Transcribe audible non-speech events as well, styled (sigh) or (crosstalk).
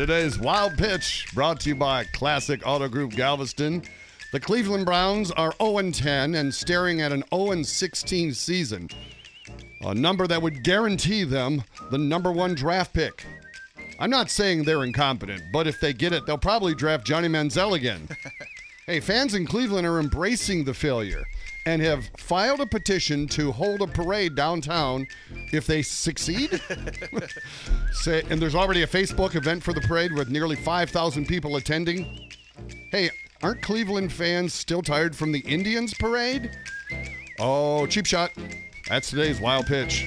Today's Wild Pitch brought to you by Classic Auto Group Galveston. The Cleveland Browns are 0 10 and staring at an 0 16 season, a number that would guarantee them the number one draft pick. I'm not saying they're incompetent, but if they get it, they'll probably draft Johnny Manziel again. (laughs) hey, fans in Cleveland are embracing the failure and have filed a petition to hold a parade downtown if they succeed. (laughs) Say, and there's already a Facebook event for the parade with nearly 5,000 people attending. Hey, aren't Cleveland fans still tired from the Indians parade? Oh, cheap shot. That's today's wild pitch.